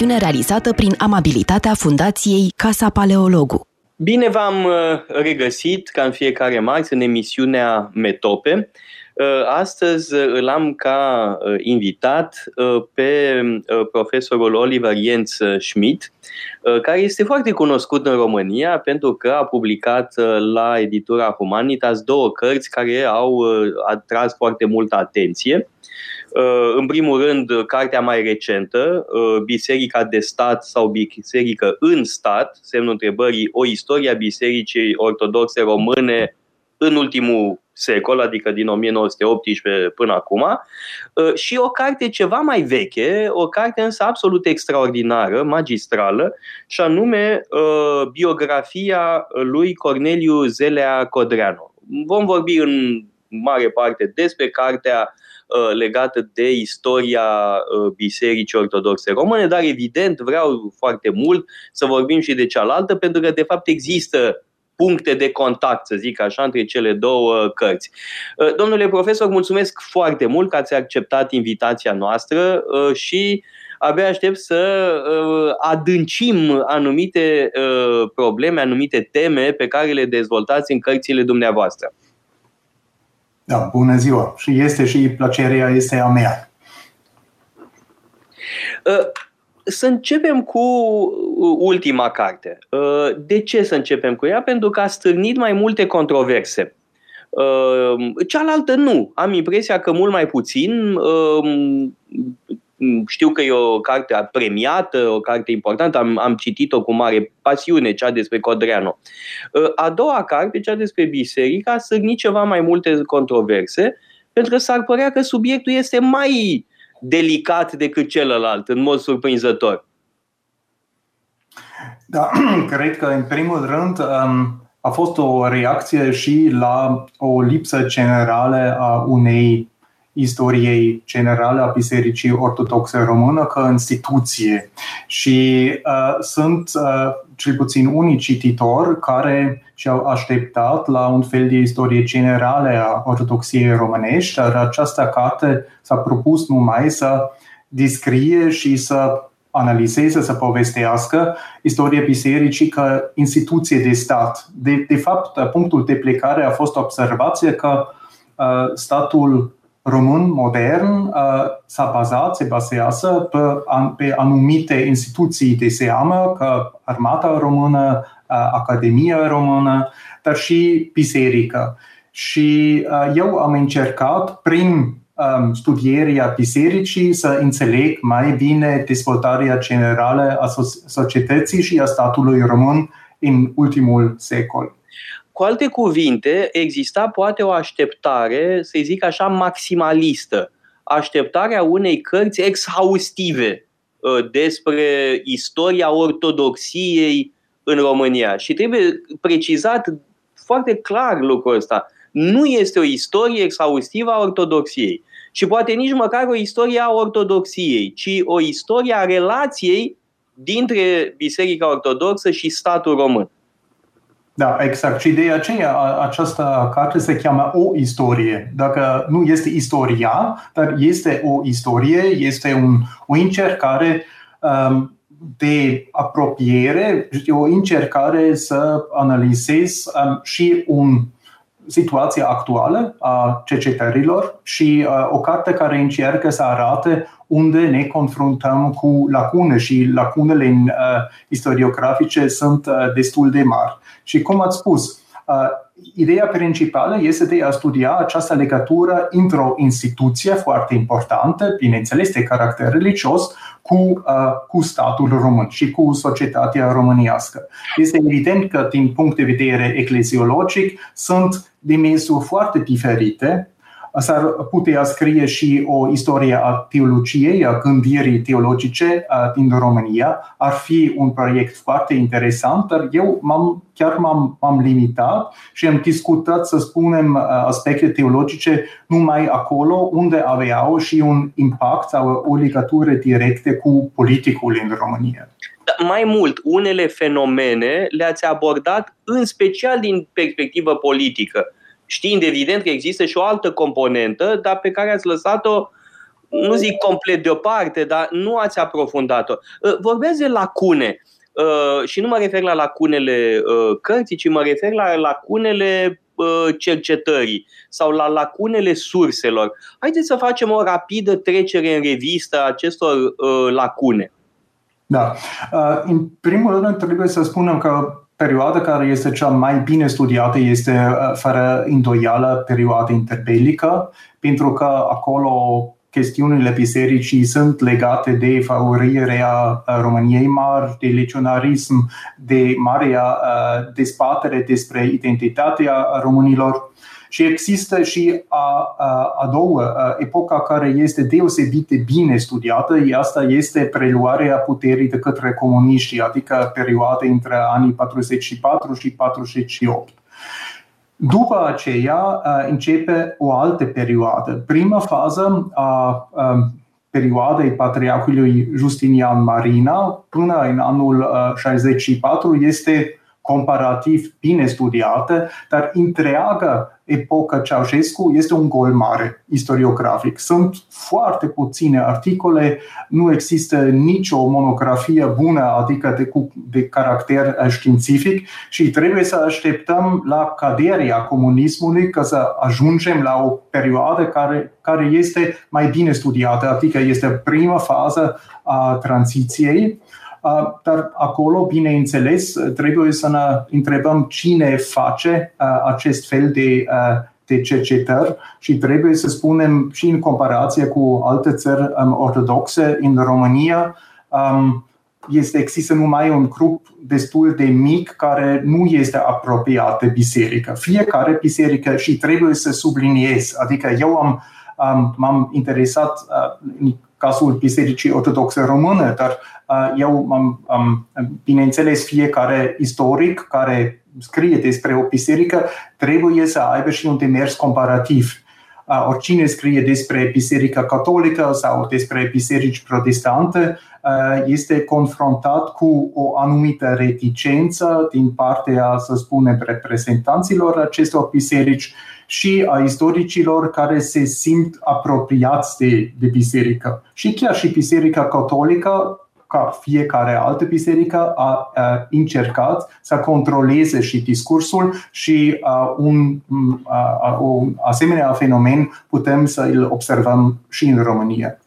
Emisiune realizată prin amabilitatea Fundației Casa Paleologu. Bine v-am uh, regăsit, ca în fiecare marți, în emisiunea Metope. Uh, astăzi uh, îl am ca invitat pe profesorul Oliver Jens Schmidt, care este foarte cunoscut în România pentru că a publicat la editura Humanitas două cărți care au atras foarte multă atenție. Uh, în primul rând, cartea mai recentă, uh, Biserica de stat sau Biserică în stat, semnul întrebării, o istorie a Bisericii Ortodoxe Române în ultimul secol, adică din 1918 până acum, uh, și o carte ceva mai veche, o carte însă absolut extraordinară, magistrală, și anume biografia lui Corneliu Zelea Codreanu. Vom vorbi în mare parte despre cartea Uh, legată de istoria uh, Bisericii Ortodoxe Române, dar evident vreau foarte mult să vorbim și de cealaltă, pentru că de fapt există puncte de contact, să zic așa, între cele două cărți. Uh, domnule profesor, mulțumesc foarte mult că ați acceptat invitația noastră și abia aștept să adâncim anumite probleme, anumite teme pe care le dezvoltați în cărțile dumneavoastră. Da, bună ziua. Și este și plăcerea este a mea. Uh, să începem cu ultima carte. Uh, de ce să începem cu ea? Pentru că a stârnit mai multe controverse. Uh, cealaltă nu. Am impresia că mult mai puțin știu că e o carte premiată, o carte importantă, am, am citit-o cu mare pasiune, cea despre Codreanu. Ă, a doua carte, cea despre biserică, a sârnit ceva mai multe controverse, pentru că s-ar părea că subiectul este mai delicat decât celălalt, în mod surprinzător. Da, cred că în primul rând a fost o reacție și la o lipsă generală a unei istoriei generale a Bisericii Ortodoxe Română ca instituție. Și uh, sunt uh, cel puțin unii cititori care și-au așteptat la un fel de istorie generale a ortodoxiei românești, dar această carte s-a propus numai să descrie și să analizeze, să povestească istoria bisericii ca instituție de stat. De, de fapt, punctul de plecare a fost observația că statul român modern s-a bazat, se bazează pe, pe anumite instituții de seamă, ca Armata Română, Academia Română, dar și biserică. Și eu am încercat prin studierea bisericii să înțeleg mai bine dezvoltarea generală a societății și a statului român în ultimul secol. Cu alte cuvinte, exista poate o așteptare, să zic așa, maximalistă. Așteptarea unei cărți exhaustive uh, despre istoria ortodoxiei în România. Și trebuie precizat foarte clar lucrul ăsta. Nu este o istorie exhaustivă a ortodoxiei și poate nici măcar o istorie a ortodoxiei, ci o istorie a relației dintre Biserica Ortodoxă și statul român. Da, exact. Și de aceea această carte se cheamă O istorie. Dacă nu este istoria, dar este o istorie, este un, o încercare um, de apropiere, o încercare să analizez um, și un situație actuală a cercetărilor și uh, o carte care încearcă să arate unde ne confruntăm cu lacune și lacunele uh, istoriografice sunt uh, destul de mari. Și cum ați spus, uh, ideea principală este de a studia această legătură între o instituție foarte importantă, bineînțeles de caracter religios, cu, uh, cu statul român și cu societatea românească. Este evident că, din punct de vedere eclesiologic, sunt dimensiuni foarte diferite S-ar putea scrie și o istorie a teologiei, a gândirii teologice din România. Ar fi un proiect foarte interesant, dar eu m-am, chiar m-am, m-am limitat și am discutat, să spunem, aspecte teologice numai acolo unde aveau și un impact sau o legătură directă cu politicul în România. Da, mai mult, unele fenomene le-ați abordat în special din perspectivă politică știind evident că există și o altă componentă, dar pe care ați lăsat-o, nu zic complet deoparte, dar nu ați aprofundat-o. Uh, vorbesc de lacune uh, și nu mă refer la lacunele uh, cărții, ci mă refer la lacunele cercetării sau la lacunele surselor. Haideți să facem o rapidă trecere în revistă a acestor lacune. Da. În primul rând trebuie să spunem că perioada care este cea mai bine studiată este, uh, fără îndoială, perioada interbelică, pentru că acolo chestiunile bisericii sunt legate de favorirea uh, României mari, de legionarism, de marea uh, dezbatere despre identitatea românilor. Și există și a, a, a doua epoca care este deosebit de bine studiată, asta este preluarea puterii de către comuniști, adică perioada între anii 44 și 48. După aceea începe o altă perioadă. Prima fază a perioadei patriarhului Justinian Marina până în anul 64 este comparativ bine studiată, dar întreaga epoca Ceaușescu este un gol mare istoriografic. Sunt foarte puține articole, nu există nicio monografie bună, adică de, de caracter uh, științific și trebuie să așteptăm la caderea comunismului ca să ajungem la o perioadă care, care este mai bine studiată, adică este prima fază a tranziției dar acolo, bineînțeles, trebuie să ne întrebăm cine face acest fel de, de cercetări și trebuie să spunem și în comparație cu alte țări ortodoxe în România, este, există numai un grup destul de mic care nu este apropiat de biserică. Fiecare biserică și trebuie să subliniez, adică eu am, am m-am interesat în cazul Bisericii Ortodoxe Române, dar eu am, am, bineînțeles, fiecare istoric care scrie despre o biserică trebuie să aibă și un demers comparativ. Oricine scrie despre Biserica Catolică sau despre biserici protestante este confruntat cu o anumită reticență din partea, să spunem, reprezentanților acestor biserici și a istoricilor care se simt apropiați de, de biserică. Și chiar și Biserica Catolică ca fiecare altă biserică, a, a încercat să controleze și discursul și a, un a, un asemenea fenomen putem să îl observăm și în România.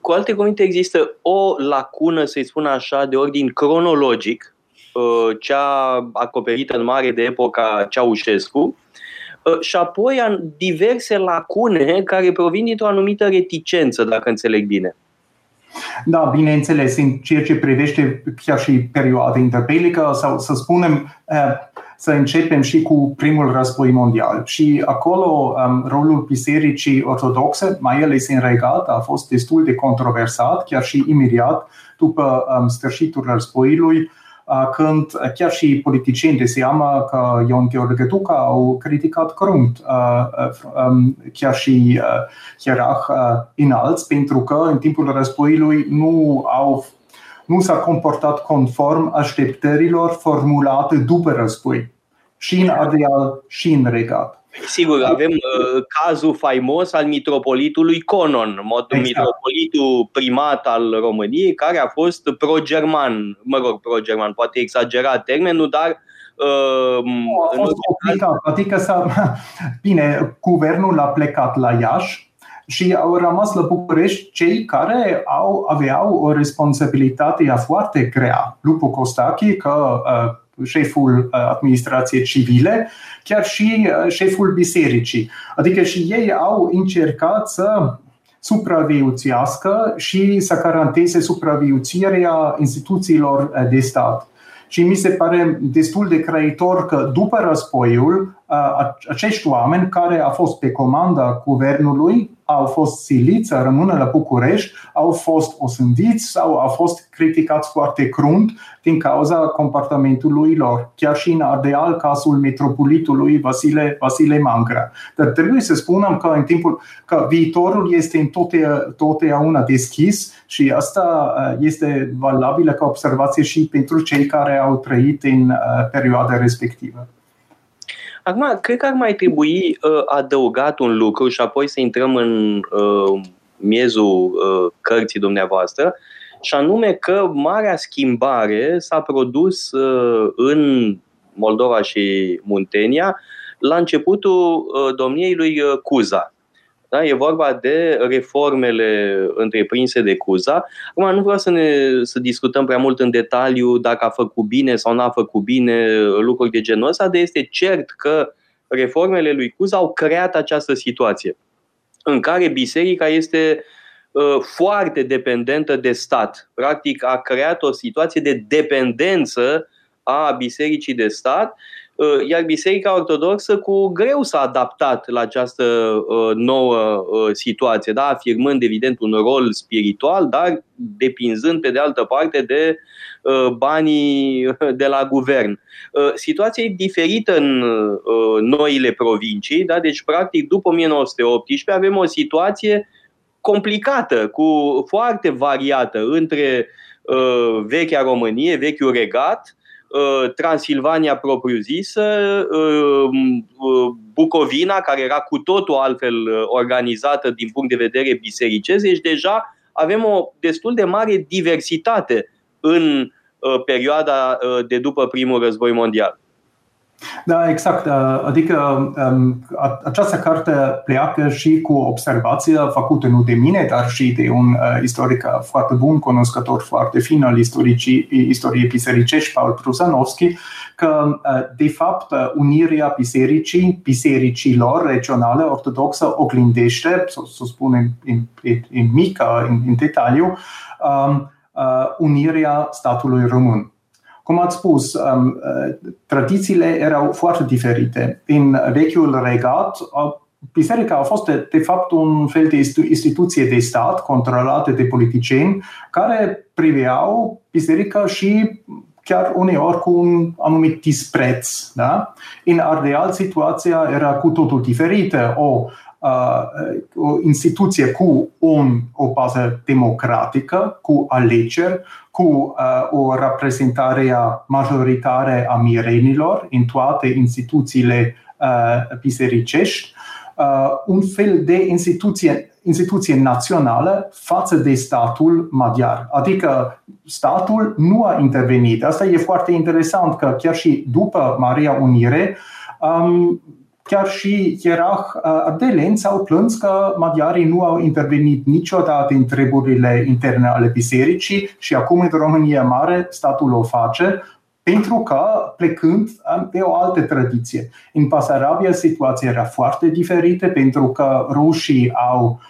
Cu alte cuvinte, există o lacună, să-i spun așa, de ordin cronologic, uh, cea acoperită în mare de epoca Ceaușescu, uh, și apoi diverse lacune care provin dintr-o anumită reticență, dacă înțeleg bine. Da, bineînțeles, în ceea ce privește chiar și perioada interbelică, sau să spunem, uh, să începem și cu primul război mondial. Și acolo um, rolul bisericii ortodoxe, mai ales în regat, a fost destul de controversat, chiar și imediat după um, sfârșitul războiului, uh, când chiar și politicieni de seamă că Ion Gheorghe Duca au criticat crunt uh, uh, um, chiar și hierarh înalți pentru că în timpul războiului nu au nu s-a comportat conform așteptărilor formulate după război, și în Ardeal și în Regat. Sigur, avem uh, cazul faimos al mitropolitului Conon, mod, exact. mitropolitul primat al României, care a fost pro-german, mă rog, pro-german, poate exagerat termenul, dar Uh, nu, a fost complicat. Adică s-a, bine, guvernul a plecat la Iași, și au rămas la București cei care au, aveau o responsabilitate foarte grea. Lupu Costache, că uh, șeful uh, administrației civile, chiar și uh, șeful bisericii. Adică și ei au încercat să supraviețuiască și să garanteze supraviețuirea instituțiilor uh, de stat. Și mi se pare destul de creitor că după războiul, acești oameni care au fost pe comanda guvernului au fost siliți să rămână la București, au fost osândiți sau au fost criticați foarte crunt din cauza comportamentului lor. Chiar și în Ardeal, cazul metropolitului Vasile, Vasile Mangra. Dar trebuie să spunem că în timpul că viitorul este totdeauna deschis și asta este valabilă ca observație și pentru cei care au trăit în perioada respectivă. Acum, cred că ar mai trebui uh, adăugat un lucru și apoi să intrăm în uh, miezul uh, cărții dumneavoastră, și anume că marea schimbare s-a produs uh, în Moldova și Muntenia la începutul uh, domniei lui uh, Cuza. Da? E vorba de reformele întreprinse de Cuza. Acum nu vreau să, ne, să discutăm prea mult în detaliu dacă a făcut bine sau nu a făcut bine lucruri de genul ăsta, dar este cert că reformele lui Cuza au creat această situație în care biserica este uh, foarte dependentă de stat. Practic a creat o situație de dependență a bisericii de stat Uh, iar Biserica Ortodoxă cu greu s-a adaptat la această uh, nouă uh, situație, da? afirmând evident un rol spiritual, dar depinzând pe de altă parte de banii de la guvern. Situația e diferită în noile provincii, da? deci practic după 1918 avem o situație complicată, cu foarte variată între vechea Românie, vechiul regat, Uh, Transilvania propriu-zisă, uh, uh, Bucovina, care era cu totul altfel organizată din punct de vedere bisericesc, deci deja avem o destul de mare diversitate în perioada de după primul război mondial. Da, exact. Uh, adică um, această carte pleacă și cu o observație făcută nu de mine, dar și de un uh, istoric foarte bun, cunoscător foarte fin al istoricii, istoriei bisericești, Paul Prusanovski, că, uh, de fapt, unirea bisericii, bisericilor regionale ortodoxe oglindește, să, să spunem în, în, în mică, în, în detaliu, um, unirea statului român. Cum ați spus, um, uh, tradițiile erau foarte diferite. În vechiul regat, biserica a fost de, de fapt un fel de instituție de stat controlată de politicieni care priveau biserica și chiar uneori cu un anumit dispreț. Da? În Ardeal situația era cu totul diferită. O o instituție cu un, o bază democratică, cu alegeri, cu uh, o reprezentare majoritară a mirenilor în toate instituțiile uh, bisericești, uh, un fel de instituție instituție națională față de statul maghiar. Adică statul nu a intervenit. Asta e foarte interesant că chiar și după Maria Unire, um, chiar și ierarh Adelen s-au plâns că maghiarii nu au intervenit niciodată în treburile interne ale bisericii și acum în România Mare statul o face pentru că plecând pe o altă tradiție. În Pasarabia situația era foarte diferită pentru că rușii au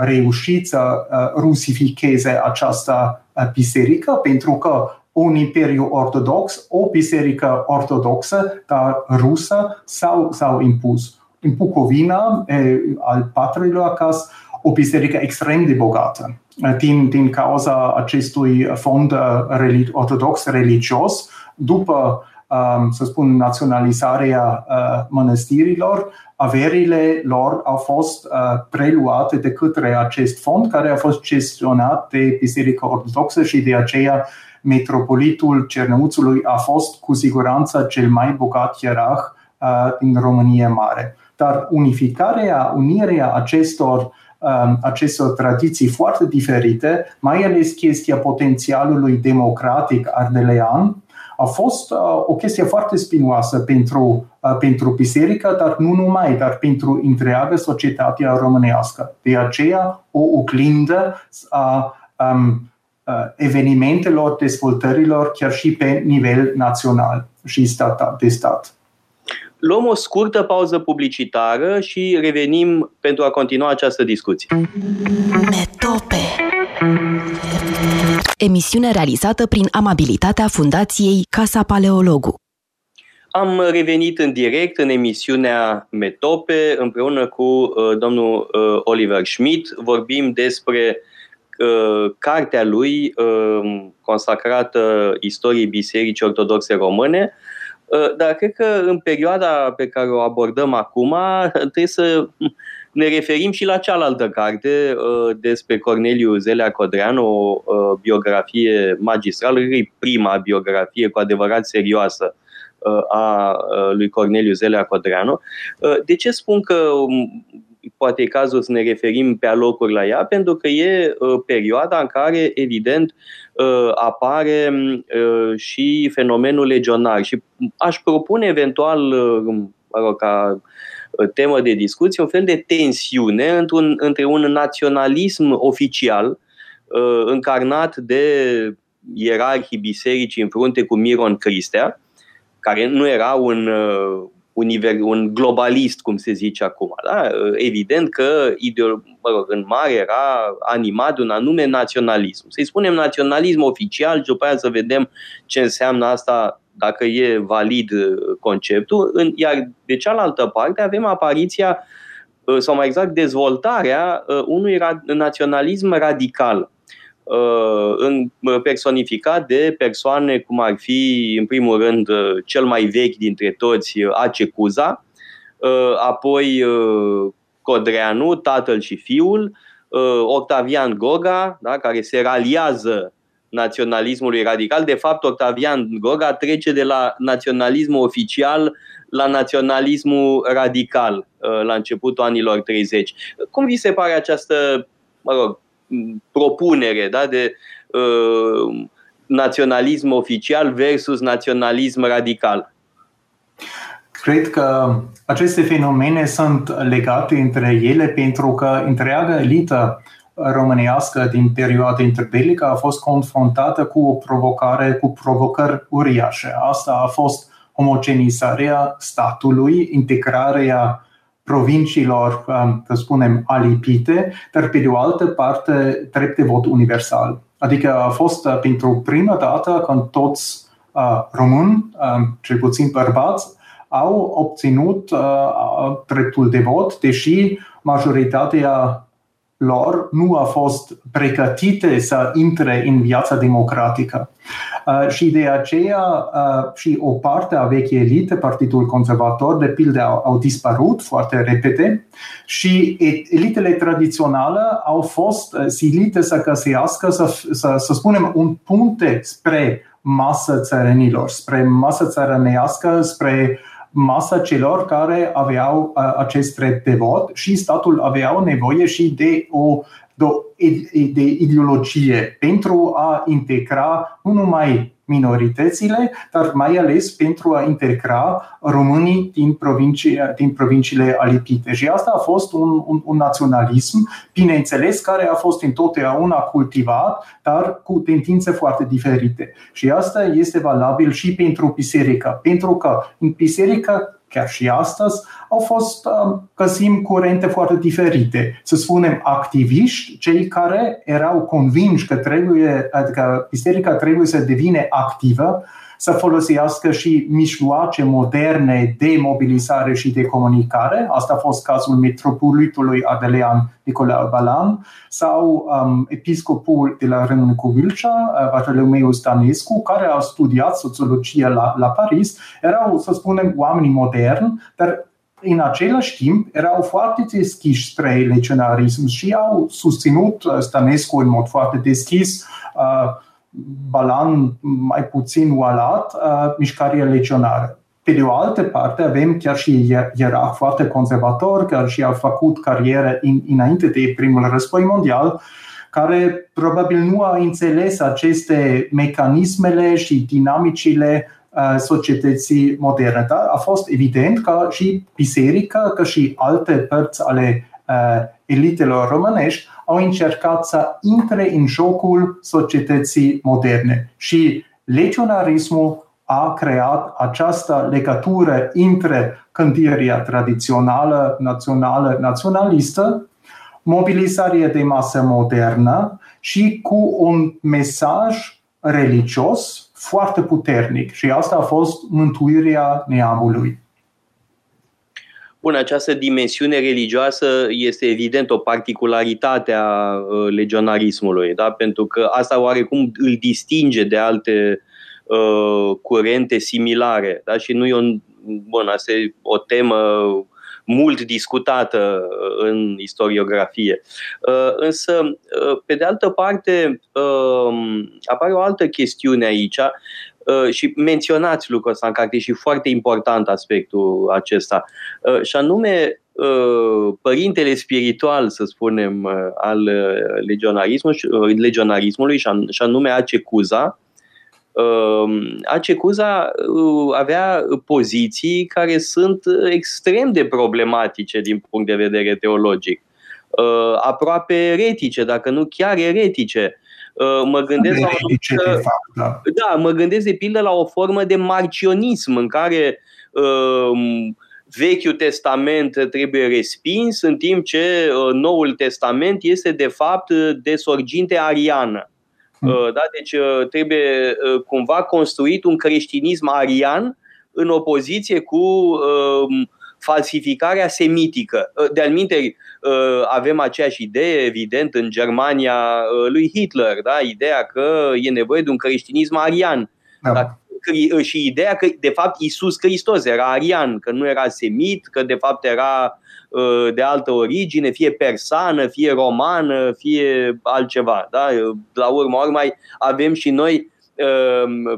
reușit să rusificheze această biserică pentru că un imperiu ortodox, o biserică ortodoxă, dar rusă, s-au, s-au impus. În Bucovina, al patrulea acasă, o biserică extrem de bogată. Din, din cauza acestui fond ortodox religios, după, um, să spun, naționalizarea uh, mănăstirilor, averile lor au fost uh, preluate de către acest fond care a fost gestionat de Biserica Ortodoxă și de aceea metropolitul Cernăuțului a fost cu siguranță cel mai bogat ierarh uh, din România Mare. Dar unificarea, unirea acestor um, acestor tradiții foarte diferite, mai ales chestia potențialului democratic ardelean, a fost uh, o chestie foarte spinoasă pentru, uh, pentru biserică, dar nu numai, dar pentru întreaga societatea românească. De aceea, o oglindă a um, uh, evenimentelor, dezvoltărilor, chiar și pe nivel național și stat, de stat. Luăm o scurtă pauză publicitară și revenim pentru a continua această discuție. Metope Emisiune realizată prin amabilitatea Fundației Casa Paleologu. Am revenit în direct în emisiunea Metope împreună cu uh, domnul uh, Oliver Schmidt. Vorbim despre uh, cartea lui uh, consacrată istoriei Bisericii Ortodoxe Române, uh, dar cred că în perioada pe care o abordăm acum trebuie să ne referim și la cealaltă carte uh, despre Corneliu Zelea Codreanu, o uh, biografie magistrală, e prima biografie cu adevărat serioasă uh, a lui Corneliu Zelea Codreanu. De ce spun că um, poate e cazul să ne referim pe alocuri la ea? Pentru că e perioada în care, evident, apare și fenomenul legionar și aș propune eventual mă rog, ca temă de discuție, un fel de tensiune într-un, între un naționalism oficial uh, încarnat de ierarhii bisericii în frunte cu Miron Cristea, care nu era un, uh, univer, un globalist, cum se zice acum. Da? Uh, evident că ideolo- mă rog, în mare era animat de un anume naționalism. Să-i spunem naționalism oficial și după aia să vedem ce înseamnă asta dacă e valid uh, conceptul, iar de cealaltă parte avem apariția uh, sau mai exact dezvoltarea uh, unui naționalism radical personificat de persoane cum ar fi, în primul rând, cel mai vechi dintre toți, Acecuza, apoi Codreanu, tatăl și fiul, Octavian Goga, da, care se raliază naționalismului radical. De fapt, Octavian Goga trece de la naționalismul oficial la naționalismul radical uh, la începutul anilor 30. Cum vi se pare această, mă rog, propunere da, de uh, naționalism oficial versus naționalism radical? Cred că aceste fenomene sunt legate între ele pentru că întreaga elită românească din perioada interbelică a fost confruntată cu o provocare, cu provocări uriașe. Asta a fost homogenizarea statului, integrarea provinciilor, um, să spunem, alipite, dar pe de o altă parte drept de vot universal. Adică a fost uh, pentru prima dată când toți uh, români, um, cel puțin bărbați, au obținut uh, dreptul de vot, deși majoritatea lor nu a fost pregătite să intre în viața democratică. Uh, și de aceea uh, și o parte a vechi elite, Partidul Conservator, de pildă, au, au dispărut foarte repede și elitele tradiționale au fost uh, silite să găsească, să, să, să spunem, un punte spre masă țărănilor, spre masă țărănească, spre masa celor care aveau acest drept de vot și statul avea nevoie și de o de ideologie pentru a integra nu numai minoritățile, dar mai ales pentru a integra românii din, provincie, din provinciile alipite. Și asta a fost un, un, un naționalism, bineînțeles, care a fost întotdeauna cultivat, dar cu tendințe foarte diferite. Și asta este valabil și pentru biserică, pentru că în biserică chiar și astăzi, au fost, um, găsim curente foarte diferite. Să spunem, activiști, cei care erau convinși că trebuie, adică biserica trebuie să devine activă, să folosească și mijloace moderne de mobilizare și de comunicare. Asta a fost cazul metropolitului Adelean Nicolau Balan sau um, episcopul de la Râmnicu Vâlcea, uh, Bartolomeu Stanescu, care a studiat sociologie la, la Paris. Erau, să spunem, oameni moderni, dar în același timp erau foarte deschiși spre legionarism și au susținut uh, Stanescu în mod foarte deschis uh, Balan mai puțin oalat, uh, mișcarea legionară. Pe de o altă parte, avem chiar și era foarte conservator, care și a făcut carieră in, înainte de primul război mondial, care probabil nu a înțeles aceste mecanismele și dinamicile uh, societății moderne. Dar a fost evident că și biserica, că și alte părți ale uh, elitelor românești au încercat să intre în jocul societății moderne și legionarismul a creat această legătură între gândirea tradițională, națională, naționalistă, mobilizarea de masă modernă și cu un mesaj religios foarte puternic. Și asta a fost mântuirea neamului. Bun, această dimensiune religioasă este evident o particularitate a uh, legionarismului, da? pentru că asta oarecum îl distinge de alte uh, curente similare. Da? Și nu e un, bun, asta e o temă mult discutată uh, în istoriografie. Uh, însă, uh, pe de altă parte, apare o altă chestiune aici Uh, și menționați lucrul ăsta în carte și foarte important aspectul acesta. Uh, și anume, uh, părintele spiritual, să spunem, al legionarismului, legionarismului și anume Acecuza, Acecuza avea poziții care sunt extrem de problematice din punct de vedere teologic. Aproape eretice, dacă nu chiar eretice. Uh, mă gândesc, la o anumită, da. da, mă gândesc de pildă la o formă de marcionism în care uh, Vechiul Testament trebuie respins, în timp ce uh, Noul Testament este de fapt de sorginte ariană. Hmm. Uh, da? Deci uh, trebuie uh, cumva construit un creștinism arian în opoziție cu uh, falsificarea semitică. Uh, de-al minteri, uh, avem aceeași idee, evident, în Germania uh, lui Hitler, da? ideea că e nevoie de un creștinism arian. Da. Da? Și ideea că, de fapt, Isus Hristos era arian, că nu era semit, că, de fapt, era de altă origine, fie persană, fie romană, fie altceva. Da? La urma urmai avem și noi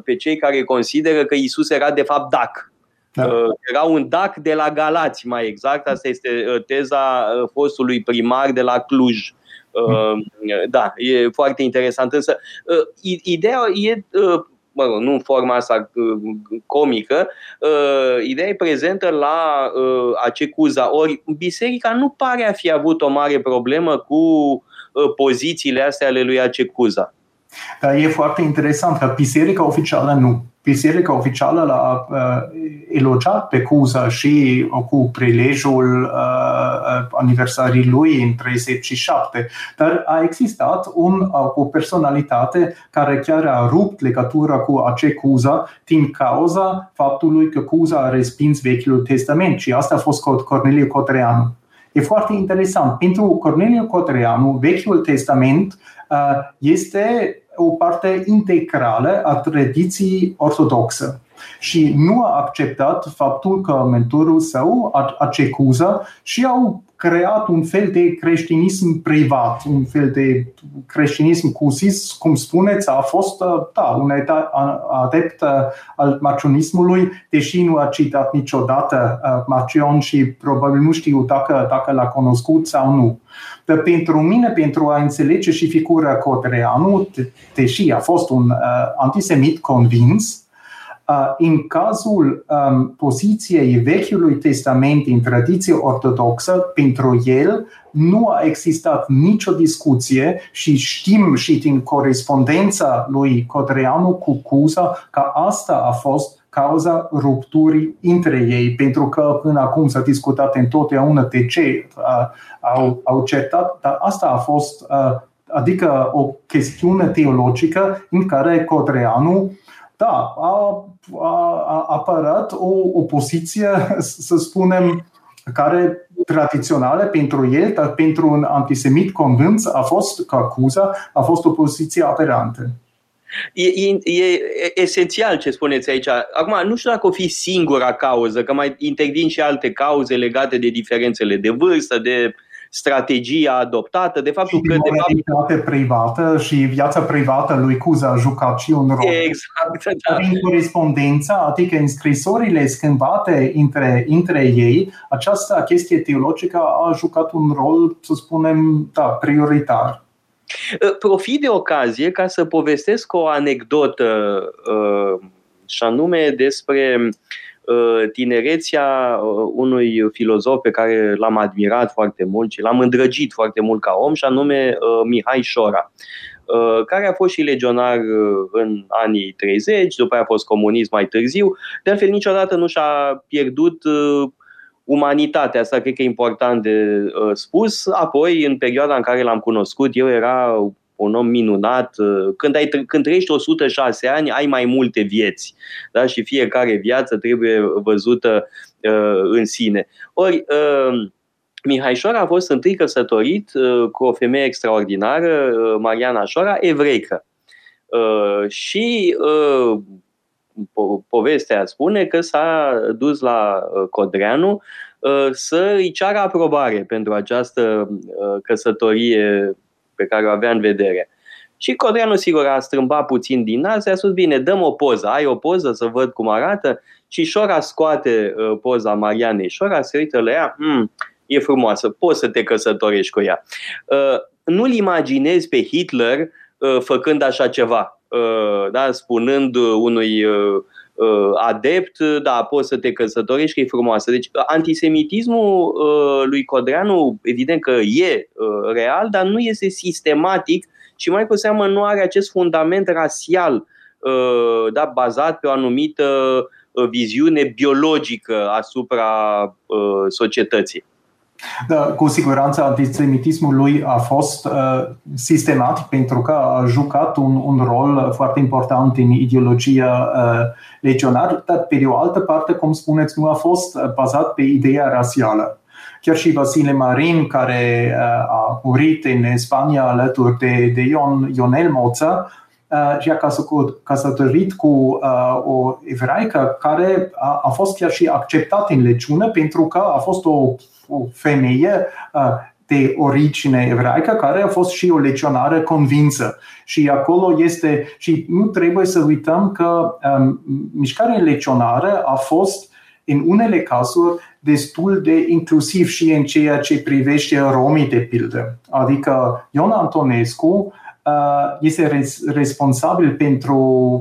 pe cei care consideră că Isus era de fapt dac, da. Uh, era un DAC de la Galați, mai exact. Asta este uh, teza uh, fostului primar de la Cluj. Mm. Da, e foarte interesant. Însă, ideea e mă rog, nu în forma asta comică, ideea e prezentă la Acecuza. Ori biserica nu pare a fi avut o mare problemă cu pozițiile astea ale lui Acecuza. Dar e foarte interesant că biserica oficială nu. Biserica oficială l-a uh, elogiat pe Cuza și uh, cu prilejul uh, uh, aniversării lui în 37, dar a existat un, uh, o personalitate care chiar a rupt legătura cu acea Cuza din cauza faptului că Cuza a respins Vechiul Testament și asta a fost Corneliu Cotreanu. E foarte interesant. Pentru Corneliu Cotreanu, Vechiul Testament uh, este o parte integrală a tradiției ortodoxe. și nu a acceptat faptul că mentorul său, Acecuza, și au creat un fel de creștinism privat, un fel de creștinism cusis, cum spuneți, a fost da, un adept al marcionismului, deși nu a citat niciodată Marcion și probabil nu știu dacă, dacă l-a cunoscut sau nu. Dar pentru mine, pentru a înțelege și figura Codreanu, deși a fost un uh, antisemit convins, în cazul um, poziției Vechiului Testament în tradiție ortodoxă, pentru el nu a existat nicio discuție și știm și din corespondența lui Codreanu cu Cuza că asta a fost cauza rupturii între ei, pentru că până acum s-a discutat întotdeauna de ce uh, au, au certat, dar asta a fost, uh, adică o chestiune teologică în care Codreanu da, a, a, a apărat o, o poziție, să spunem, care tradițională pentru el, dar pentru un antisemit convins a fost, ca acuză, a fost o poziție aberantă. E, e, e esențial ce spuneți aici. Acum, nu știu dacă o fi singura cauză, că mai intervin și alte cauze legate de diferențele de vârstă, de uh, strategia adoptată, de faptul și că de fapt privată și viața privată lui Cuza a jucat și un rol. Exact, da. În corespondența, adică în scrisorile schimbate între, între ei, această chestie teologică a jucat un rol, să spunem, da, prioritar. Profit de ocazie ca să povestesc o anecdotă uh, și anume despre uh, Uh, tinerețea uh, unui filozof pe care l-am admirat foarte mult și l-am îndrăgit foarte mult ca om, și anume uh, Mihai Șora care a fost și legionar în anii 30, după aia a fost comunist mai târziu. De altfel, niciodată nu și-a pierdut umanitatea, asta cred că e important de spus. Apoi, în perioada în care l-am cunoscut, eu era un om minunat. Uh, când, ai, când trăiești 106 ani, ai mai multe vieți. Da? Și fiecare viață trebuie văzută uh, în sine. Ori, uh, Mihai Șora a fost întâi căsătorit uh, cu o femeie extraordinară, uh, Mariana Șora, evreică. Uh, și uh, po- povestea spune că s-a dus la uh, Codreanu uh, să îi ceară aprobare pentru această uh, căsătorie pe care o avea în vedere. Și Codreanu, sigur, a strâmbat puțin din nas, a spus, bine, dăm o poză, ai o poză să văd cum arată? Și Șora scoate uh, poza Marianei. Șora se uită la ea, mm, e frumoasă, poți să te căsătorești cu ea. Uh, nu-l imaginezi pe Hitler uh, făcând așa ceva, uh, da? spunând unui uh, uh, adept, da, poți să te căsătorești, că e frumoasă. Deci antisemitismul uh, lui Codreanu, evident că e uh, real, dar nu este sistematic și mai cu seamă nu are acest fundament rasial uh, da, bazat pe o anumită uh, viziune biologică asupra uh, societății. Da, cu siguranță antisemitismul lui a fost uh, sistematic pentru că a jucat un, un rol foarte important în ideologia uh, legionară, dar pe de o altă parte, cum spuneți, nu a fost bazat pe ideea rasială. Chiar și Vasile Marin, care uh, a murit în Spania alături de, de Ion, Ionel Moța, uh, și a căsătorit cu uh, o evraică care a, a fost chiar și acceptat în legiune pentru că a fost o o femeie de origine evraică care a fost și o legionară convinsă. Și acolo este, și nu trebuie să uităm că um, mișcarea legionară a fost în unele cazuri destul de inclusiv și în ceea ce privește romii de pildă. Adică Ion Antonescu Uh, este responsabil pentru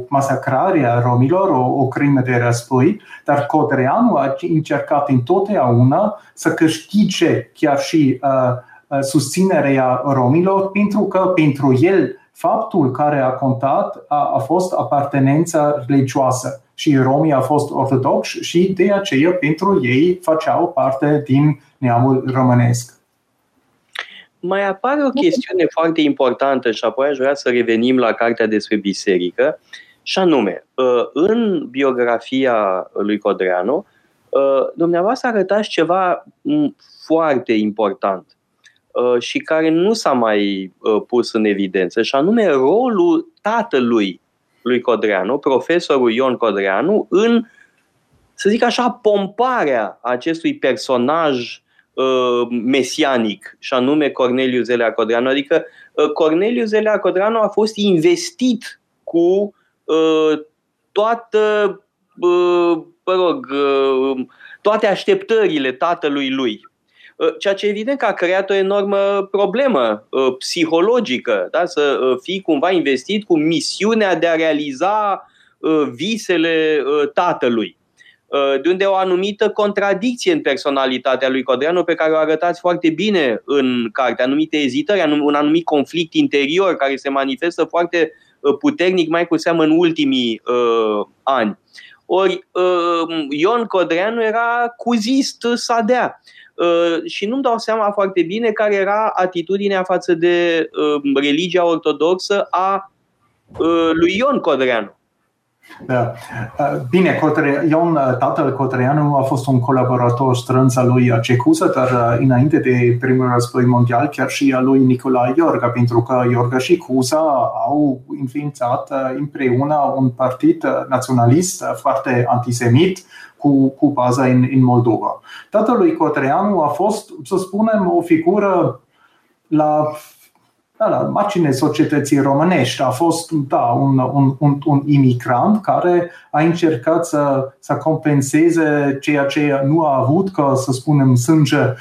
masacrarea romilor, o, o crimă de război, dar Codreanu a încercat întotdeauna să câștige chiar și uh, uh, susținerea romilor, pentru că pentru el faptul care a contat a, a fost apartenența religioasă și romii au fost ortodoxi și de aceea pentru ei făceau parte din neamul românesc. Mai apare o chestiune foarte importantă și apoi aș vrea să revenim la cartea despre biserică, și anume, uh, în biografia lui Codreanu, uh, dumneavoastră arătați ceva foarte important uh, și care nu s-a mai pus în evidență, și anume rolul tatălui lui Codreanu, profesorul Ion Codreanu, în, să zic așa, pomparea acestui personaj uh, mesianic, și anume Corneliu Zelea Codreanu. Adică uh, Corneliu Zelea Codreanu a fost investit cu uh, toată, uh, mă rog, uh, toate așteptările tatălui lui. Uh, ceea ce evident că a creat o enormă problemă uh, psihologică, da? să uh, fii cumva investit cu misiunea de a realiza visele tatălui. De unde o anumită contradicție în personalitatea lui Codreanu pe care o arătați foarte bine în carte, anumite ezitări, un anumit conflict interior care se manifestă foarte puternic, mai cu seamă în ultimii uh, ani. Ori uh, Ion Codreanu era cuzist sadea. Uh, și nu-mi dau seama foarte bine care era atitudinea față de uh, religia ortodoxă a uh, lui Ion Codreanu. Da. Bine, Ion, tatăl Cotreanu a fost un colaborator strâns al lui Cecuză, dar înainte de primul război mondial, chiar și al lui Nicolae Iorga, pentru că Iorga și Cuza au înființat împreună un partid naționalist foarte antisemit, cu, cu baza în, în Moldova. Tatăl lui Cotreanu a fost, să spunem, o figură la da, la marginea societății românești. A fost da, un, un, un, un imigrant care a încercat să, să compenseze ceea ce nu a avut, ca să spunem, sânge uh,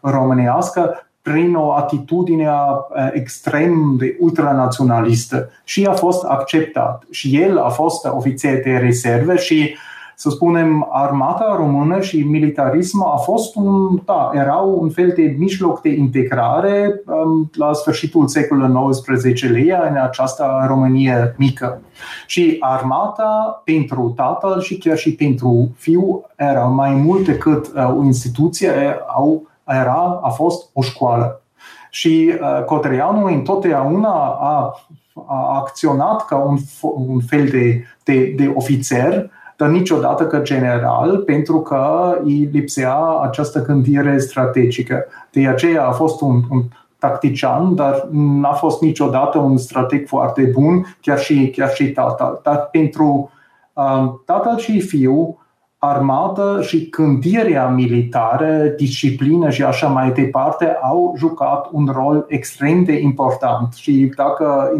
românească, prin o atitudine uh, extrem de ultranaționalistă și a fost acceptat. Și el a fost ofițer de reserve și uh, să spunem, armata română și militarism a fost un, da, erau un fel de mijloc de integrare um, la sfârșitul secolului XIX-lea în această Românie mică. Și armata pentru tatăl și chiar și pentru fiu era mai mult decât uh, o instituție, au, era, a fost o școală. Și uh, Cotreanu întotdeauna a, a acționat ca un, un fel de, de, de ofițer dar niciodată ca general, pentru că îi lipsea această gândire strategică. De aceea a fost un, un tactician, dar n-a fost niciodată un strateg foarte bun, chiar și, chiar și tatăl. Dar pentru um, tatăl și fiu, armată și gândirea militară, disciplină și așa mai departe au jucat un rol extrem de important și dacă,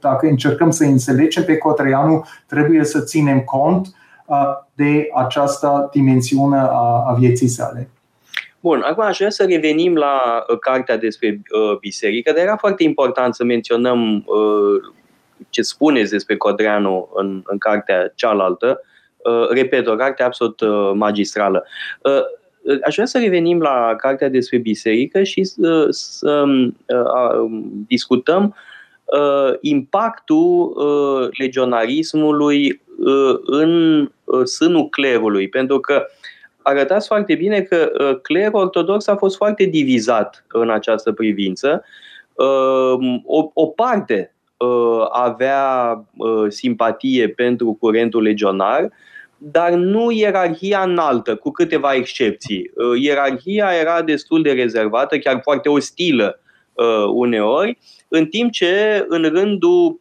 dacă încercăm să înțelegem pe Cotreanu, trebuie să ținem cont de această dimensiune a, a vieții sale. Bun, acum aș vrea să revenim la uh, cartea despre uh, biserică, dar era foarte important să menționăm uh, ce spuneți despre Codreanu în, în cartea cealaltă. Uh, repet, o carte absolut uh, magistrală. Uh, aș vrea să revenim la cartea despre biserică și uh, să uh, discutăm uh, impactul uh, legionarismului uh, în uh, sânul clerului, pentru că arătați foarte bine că uh, clerul ortodox a fost foarte divizat în această privință. Uh, o, o parte uh, avea uh, simpatie pentru curentul legionar, dar nu ierarhia înaltă, cu câteva excepții. Uh, ierarhia era destul de rezervată, chiar foarte ostilă uh, uneori, în timp ce în rândul uh,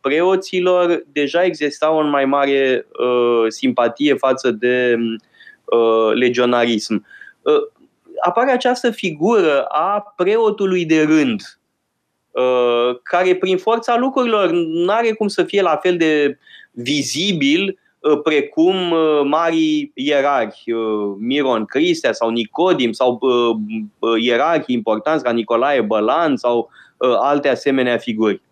preoților deja exista o mai mare uh, simpatie față de uh, legionarism. Uh, apare această figură a preotului de rând, uh, care prin forța lucrurilor nu are cum să fie la fel de vizibil uh, precum uh, mari ierarhi, Miron Cristea sau Nicodim sau ierarhi importanți ca Nicolae Bălan sau alte asemenea figuri.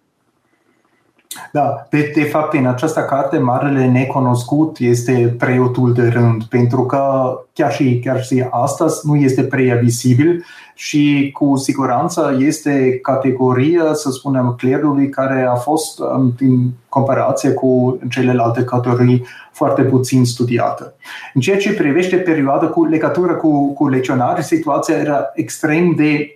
Da, de, de fapt, în această carte, marele necunoscut este preotul de rând, pentru că chiar și, chiar și astăzi nu este prea vizibil și cu siguranță este categoria, să spunem, clerului care a fost în comparație cu celelalte categorii foarte puțin studiată. În ceea ce privește perioada cu legătură cu, cu lecționari, situația era extrem de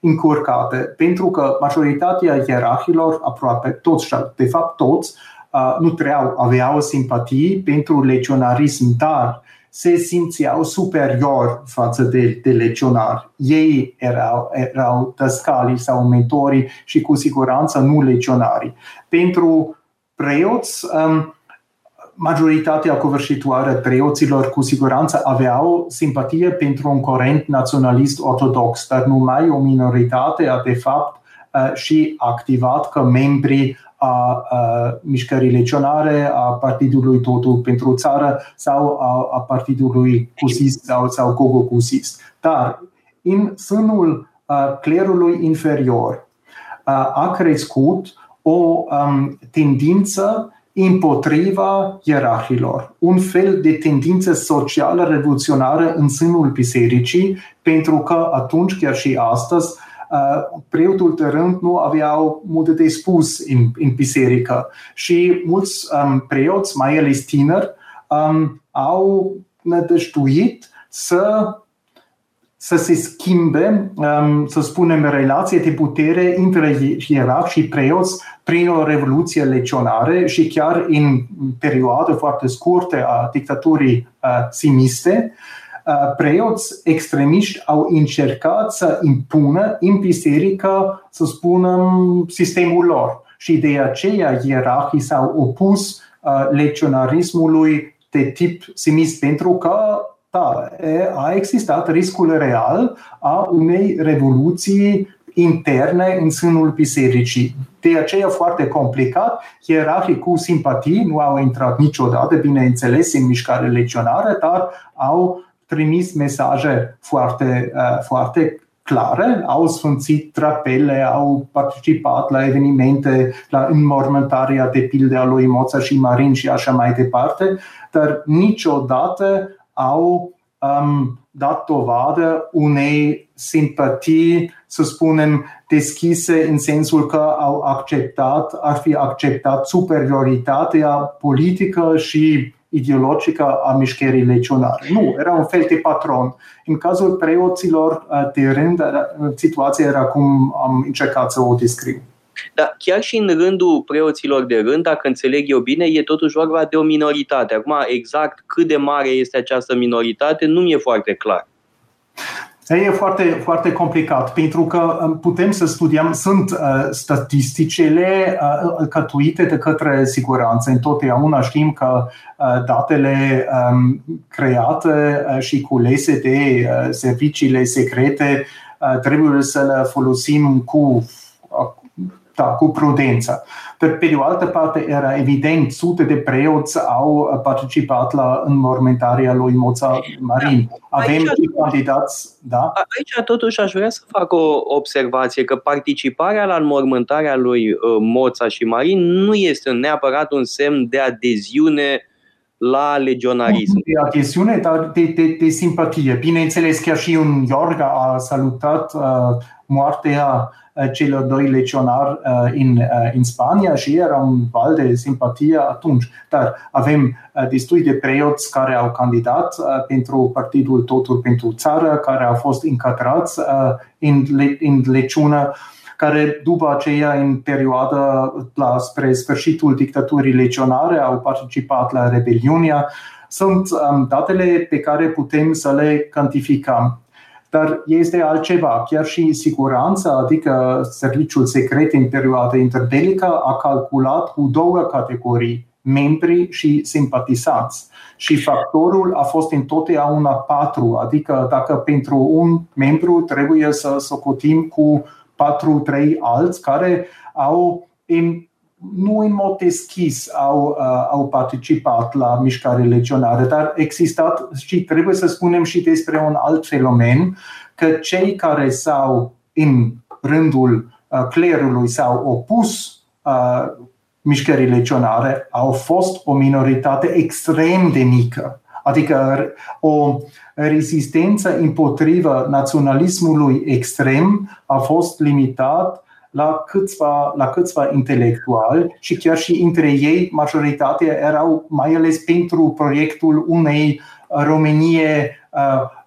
încurcate, pentru că majoritatea ierarhilor, aproape toți, de fapt toți, nu treau, aveau simpatii pentru legionarism, dar se simțeau superior față de, de legionari. Ei erau, erau tăscalii sau mentorii și cu siguranță nu legionari. Pentru preoți, um, majoritatea covârșitoare preoților cu siguranță aveau simpatie pentru un curent naționalist ortodox, dar numai o minoritate a de fapt uh, și activat ca membri a, a mișcării legionare, a Partidului Totul pentru Țară sau a, a Partidului Cusist sau, sau Gogo Cusist. Dar în sânul a, clerului inferior a, a crescut o um, tendință împotriva ierarhilor, un fel de tendință socială revoluționară în sânul bisericii, pentru că atunci, chiar și astăzi, uh, preotul de rând nu aveau multe de spus în, în biserică. Și mulți um, preoți, mai ales tineri, um, au nădăjduit să să se schimbe, um, să spunem, relația de putere între ierarhi și preoți prin o revoluție legionare și chiar în perioadă foarte scurtă a dictaturii uh, simiste, uh, preoți extremiști au încercat să impună în biserică, să spunem, sistemul lor. Și de aceea ierarhii s-au opus uh, legionarismului de tip simist, pentru că da, a existat riscul real a unei revoluții interne în sânul bisericii. De aceea foarte complicat, ierarhii cu simpatii nu au intrat niciodată, bineînțeles, în mișcare legionară, dar au trimis mesaje foarte, uh, foarte clare, au sfânțit trapele, au participat la evenimente, la înmormântarea de pilde a lui Moța și Marin și așa mai departe, dar niciodată au um, dat dovadă unei simpatii, să spunem, deschise în sensul că au acceptat, ar fi acceptat superioritatea politică și ideologică a mișcării legionare. Nu, era un fel de patron. În cazul preoților uh, de rând, situația era cum am încercat să o descriu. Dar chiar și în rândul preoților de rând, dacă înțeleg eu bine, e totuși vorba de o minoritate. Acum, exact cât de mare este această minoritate, nu mi-e foarte clar. E foarte, foarte complicat, pentru că um, putem să studiem, sunt uh, statisticele uh, cătuite de către siguranță. Întotdeauna știm că uh, datele um, create uh, și culese de uh, serviciile secrete uh, trebuie să le folosim cu da, cu prudență. Dar pe de o altă parte era evident, sute de preoți au participat la înmormântarea lui Moța Marin. Avem aici, și candidați, da? Aici totuși aș vrea să fac o observație că participarea la înmormântarea lui uh, Moța și Marin nu este neapărat un semn de adeziune la legionarism. Nu de adeziune, dar de, de, de simpatie. Bineînțeles, chiar și un Iorga a salutat uh, moartea uh, celor doi legionari uh, în, uh, în Spania și era un val de simpatie atunci. Dar avem destui de preoți care au candidat pentru Partidul Totul pentru Țară, care au fost încadrați în, în leciună care după aceea, în perioada la, spre sfârșitul dictaturii legionare, au participat la rebeliunea. Sunt um, datele pe care putem să le cantificăm. Dar este altceva, chiar și siguranța, adică serviciul secret în perioada interbelică a calculat cu două categorii, membri și simpatizanți. Și factorul a fost întotdeauna patru, adică dacă pentru un membru trebuie să socotim cu patru, trei alți care au în nu în mod deschis au, uh, au participat la mișcare legionară, dar existat și trebuie să spunem și despre un alt fenomen, că cei care s-au în rândul uh, clerului s-au opus uh, mișcării legionare au fost o minoritate extrem de mică. Adică o rezistență împotriva naționalismului extrem a fost limitat la câțiva, la câțiva intelectuali și chiar și între ei majoritatea erau mai ales pentru proiectul unei Românie uh,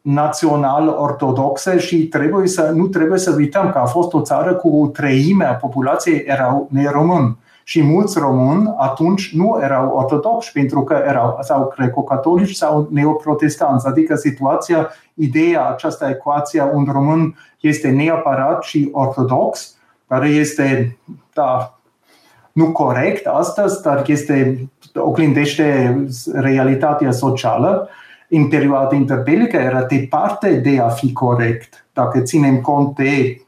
național ortodoxe și trebuie să, nu trebuie să uităm că a fost o țară cu o treime a populației erau neromâni. Și mulți români atunci nu erau ortodoxi pentru că erau sau greco-catolici sau neoprotestanți. Adică situația, ideea, această ecuație, un român este neapărat și ortodox, care este, da, nu corect astăzi, dar este, oglindește realitatea socială. În perioada interbelică era departe de a fi corect. Dacă ținem cont de, um,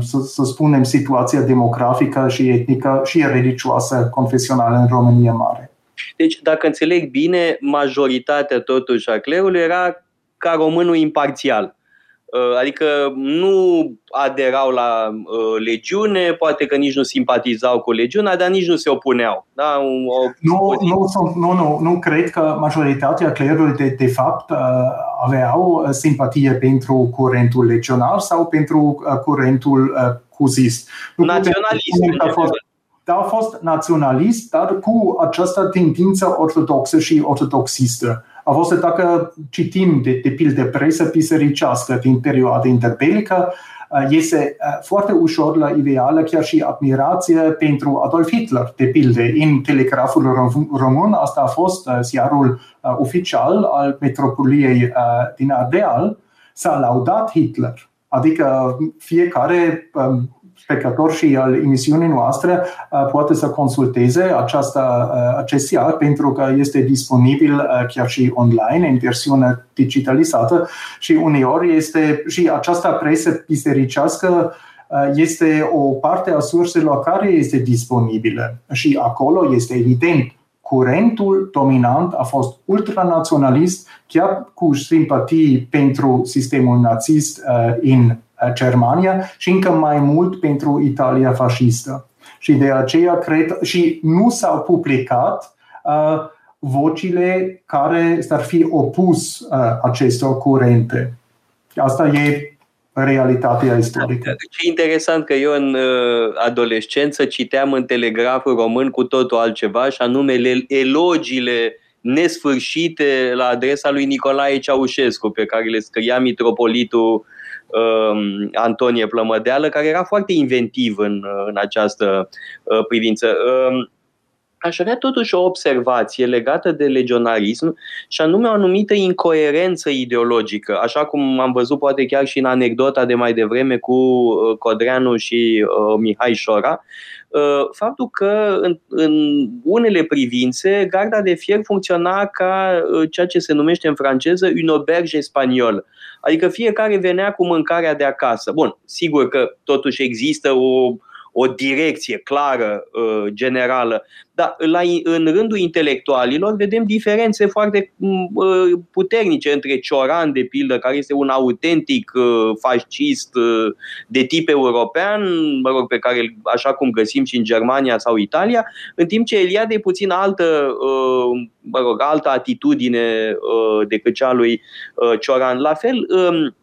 să, să spunem, situația demografică și etnică și religioasă confesională în România Mare. Deci, dacă înțeleg bine, majoritatea totuși a clerului era ca românul imparțial. Uh, adică nu aderau la uh, legiune, poate că nici nu simpatizau cu legiunea, dar nici nu se opuneau. Da? O, nu, nu, nu, nu, nu cred că majoritatea clerului de, de fapt uh, aveau simpatie pentru curentul legional sau pentru curentul cuzist. Naționalist. A fost, da, a fost naționalist, dar cu această tendință ortodoxă și ortodoxistă a fost dacă citim de, de pildă presă bisericească din perioada interbelică, uh, este uh, foarte ușor la ideală chiar și admirație pentru Adolf Hitler, de pildă. În Telegraful Român, asta a fost uh, ziarul oficial al metropoliei din Ardeal, s-a laudat Hitler. Adică fiecare um, spectator și al emisiunii noastre uh, poate să consulteze această, uh, acest ziar pentru că este disponibil uh, chiar și online în versiune digitalizată și uneori este și această presă bisericească este o parte a surselor care este disponibilă. Și acolo este evident curentul dominant a fost ultranaționalist, chiar cu simpatii pentru sistemul nazist în Germania și încă mai mult pentru Italia fascistă. Și de aceea cred, și nu s-au publicat uh, vocile care s-ar fi opus uh, acestor curente. Asta e realitatea istorică. Ce interesant că eu în uh, adolescență citeam în telegraful român cu totul altceva și anume elogiile nesfârșite la adresa lui Nicolae Ceaușescu, pe care le scria mitropolitul uh, Antonie Plămădeală, care era foarte inventiv în, uh, în această uh, privință. Uh, aș avea totuși o observație legată de legionarism și anume o anumită incoerență ideologică, așa cum am văzut poate chiar și în anecdota de mai devreme cu uh, Codreanu și uh, Mihai Șora, uh, faptul că în, în unele privințe garda de fier funcționa ca uh, ceea ce se numește în franceză un auberge spaniol. Adică fiecare venea cu mâncarea de acasă. Bun, sigur că totuși există o o direcție clară, uh, generală. Dar la, în rândul intelectualilor vedem diferențe foarte mm, uh, puternice între Cioran, de pildă, care este un autentic uh, fascist de tip european, mă rog, pe care, așa cum găsim și în Germania sau Italia, în timp ce Eliade e puțin altă, mă rog, altă atitudine decât cea lui Cioran. La fel, um,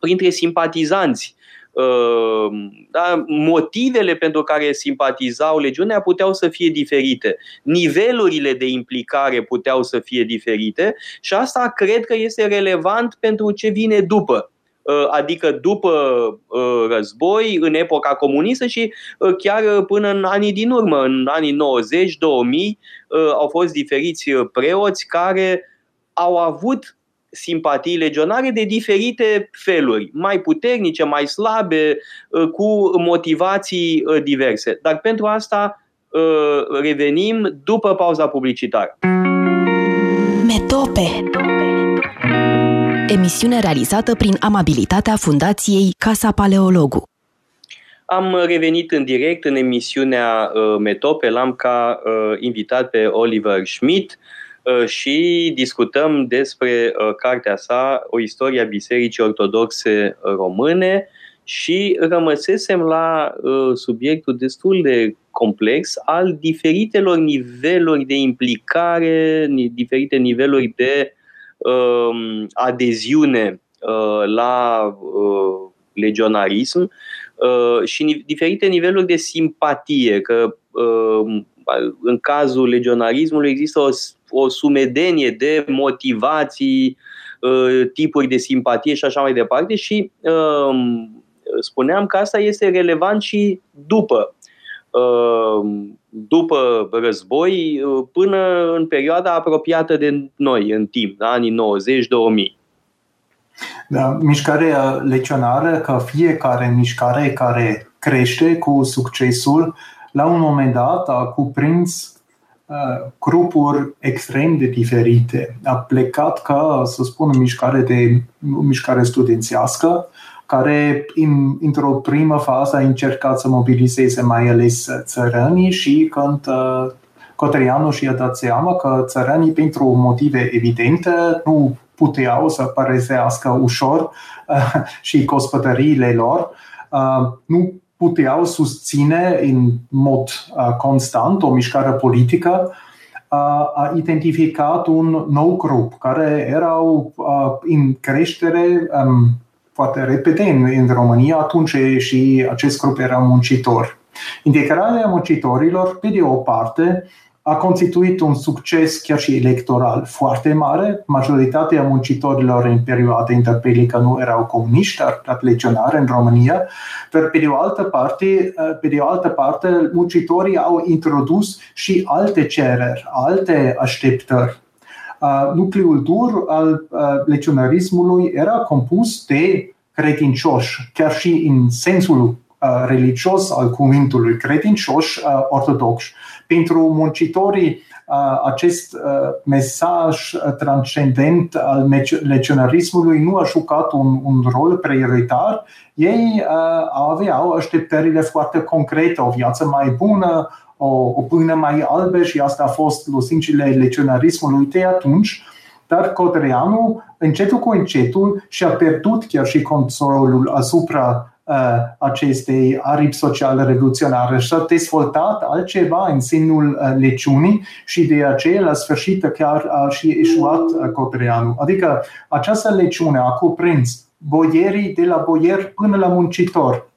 printre simpatizanți Ehm, da, motivele pentru care simpatizau legiunea puteau să fie diferite, nivelurile de implicare puteau să fie diferite și asta cred că este relevant pentru ce vine după. Ehm, adică după ehm, război, în epoca comunistă și chiar până în anii din urmă, în anii 90-2000, au fost diferiți preoți care au avut simpatii legionare de diferite feluri, mai puternice, mai slabe, uh, cu motivații uh, diverse. Dar pentru asta uh, revenim după pauza publicitară. Metope Emisiune realizată prin amabilitatea Fundației Casa Paleologu. Am revenit în direct în emisiunea Metope, l-am ca invitat pe Oliver Schmidt, Uh, și discutăm despre uh, cartea sa, O istorie a Bisericii Ortodoxe Române și rămăsesem la uh, subiectul destul de complex al diferitelor niveluri de implicare, diferite niveluri de um, adeziune la legionarism și diferite niveluri de simpatie, că în cazul legionarismului există o o sumedenie de motivații, uh, tipuri de simpatie și așa mai departe și um, spuneam că asta este relevant și după um, după război uh, până în perioada apropiată de noi, în timp, anii 90-2000. Da, mișcarea legionară, ca fiecare mișcare care crește cu succesul, la un moment dat a cuprins grupuri extrem de diferite. A plecat ca, să spun, o mișcare, de, o mișcare studențească, care în, într-o primă fază a încercat să mobilizeze mai ales țăranii și când Cotrianu și-a dat seama că țăranii, pentru motive evidente, nu puteau să părăsească ușor și gospodăriile lor, nu puteau susține în mod constant o mișcare politică, a identificat un nou grup care erau în creștere foarte repede în, în România atunci și acest grup era muncitor. Integrarea muncitorilor, pe de o parte, a constituit un succes chiar și electoral foarte mare. Majoritatea muncitorilor în perioada interbelică nu erau comuniști, dar legionari în România. Dar pe de o altă parte, pe de o altă parte, muncitorii au introdus și alte cereri, alte așteptări. Nucleul dur al legionarismului era compus de credincioși, chiar și în sensul religios al cuvântului credincioși ortodoxi pentru muncitorii acest mesaj transcendent al legionarismului nu a jucat un, un rol prioritar. Ei aveau așteptările foarte concrete, o viață mai bună, o, o pâine mai albă și asta a fost lusincile legionarismului de atunci. Dar Codreanu, încetul cu încetul, și-a pierdut chiar și controlul asupra Uh, acestei aripi sociale revoluționare și a dezvoltat altceva în senul uh, leciunii și de aceea la sfârșit chiar a și eșuat uh, Cotreanu. Adică această leciune a cuprins boierii de la boier până la muncitor,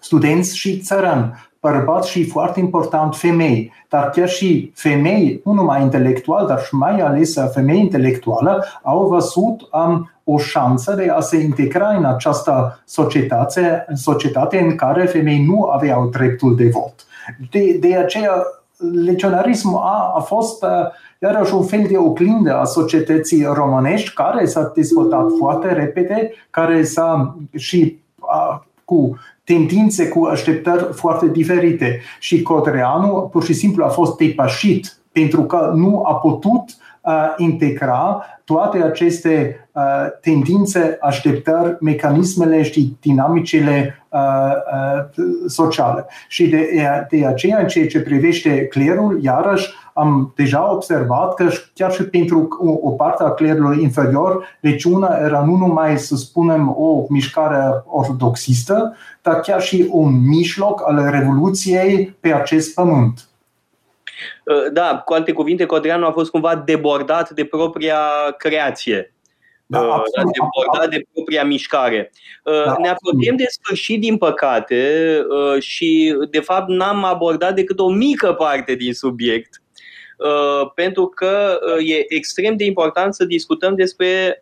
studenți și țărani, bărbați și foarte important femei, dar chiar și femei, nu numai intelectual, dar și mai ales femei intelectuală, au văzut um, o șansă de a se integra în această societate, societate în care femei nu aveau dreptul de vot. De, de aceea, legionarismul a, a fost uh, iarăși un fel de oglindă a societății românești care s-a dezvoltat foarte repede, care s-a și a, cu tendințe, cu așteptări foarte diferite. Și Codreanu pur și simplu a fost depășit pentru că nu a putut uh, integra toate aceste uh, tendințe, așteptări, mecanismele și dinamicile uh, uh, sociale. Și de, de aceea, în ceea ce privește clerul, iarăși am deja observat că chiar și pentru o, o parte a clerului inferior, regiunea era nu numai, să spunem, o mișcare ortodoxistă, dar chiar și un mijloc al Revoluției pe acest pământ. Uh, da, cu alte cuvinte, Codreanu a fost cumva debordat de propria creație. Da, uh, absolut, debordat de propria mișcare. Uh, da, ne apropiem de sfârșit, din păcate, și de fapt n-am abordat decât o mică parte din subiect. Pentru că e extrem de important să discutăm despre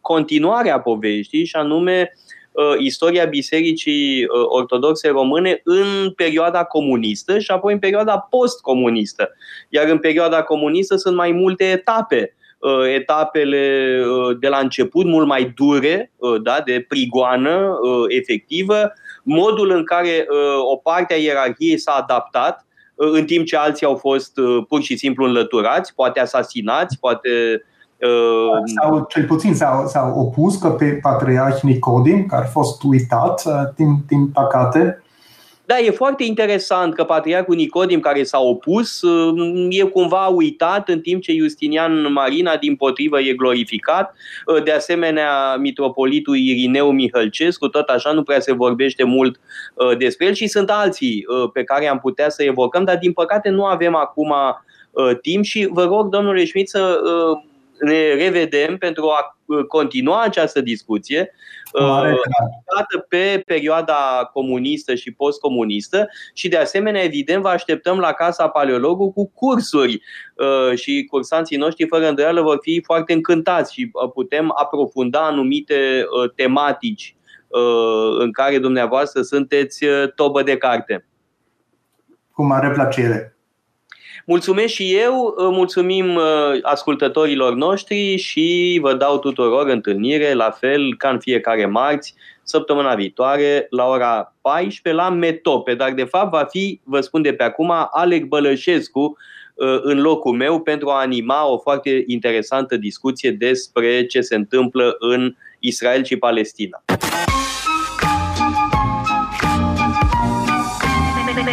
continuarea poveștii și anume Uh, istoria Bisericii uh, Ortodoxe Române în perioada comunistă și apoi în perioada post-comunistă. Iar în perioada comunistă sunt mai multe etape uh, etapele de la început mult mai dure, da, de prigoană efectivă, modul în care o parte a ierarhiei s-a adaptat, în timp ce alții au fost pur și simplu înlăturați, poate asasinați, poate Uh, sau cel puțin s-au, s-au opus că pe Patriarh Nicodim, care a fost uitat uh, din, din păcate. Da, e foarte interesant că Patriarhul Nicodim, care s-a opus, uh, e cumva uitat, în timp ce Justinian Marina, din potrivă, e glorificat. De asemenea, mitropolitul Irineu Mihălcescu, tot așa, nu prea se vorbește mult despre el și sunt alții pe care am putea să evocăm, dar din păcate nu avem acum timp și vă rog, domnule Schmidt, să ne revedem pentru a uh, continua această discuție uh, pe perioada comunistă și postcomunistă și de asemenea, evident, vă așteptăm la Casa Paleologu cu cursuri uh, și cursanții noștri fără îndoială vor fi foarte încântați și putem aprofunda anumite tematici în care dumneavoastră sunteți tobă de carte. Cu mare plăcere. Mulțumesc și eu, mulțumim uh, ascultătorilor noștri și vă dau tuturor întâlnire, la fel ca în fiecare marți, săptămâna viitoare la ora 14 la Metope, dar de fapt va fi, vă spun de pe acum, Alec Bălășescu în locul meu pentru a anima o foarte interesantă discuție despre ce se întâmplă în Israel și Palestina.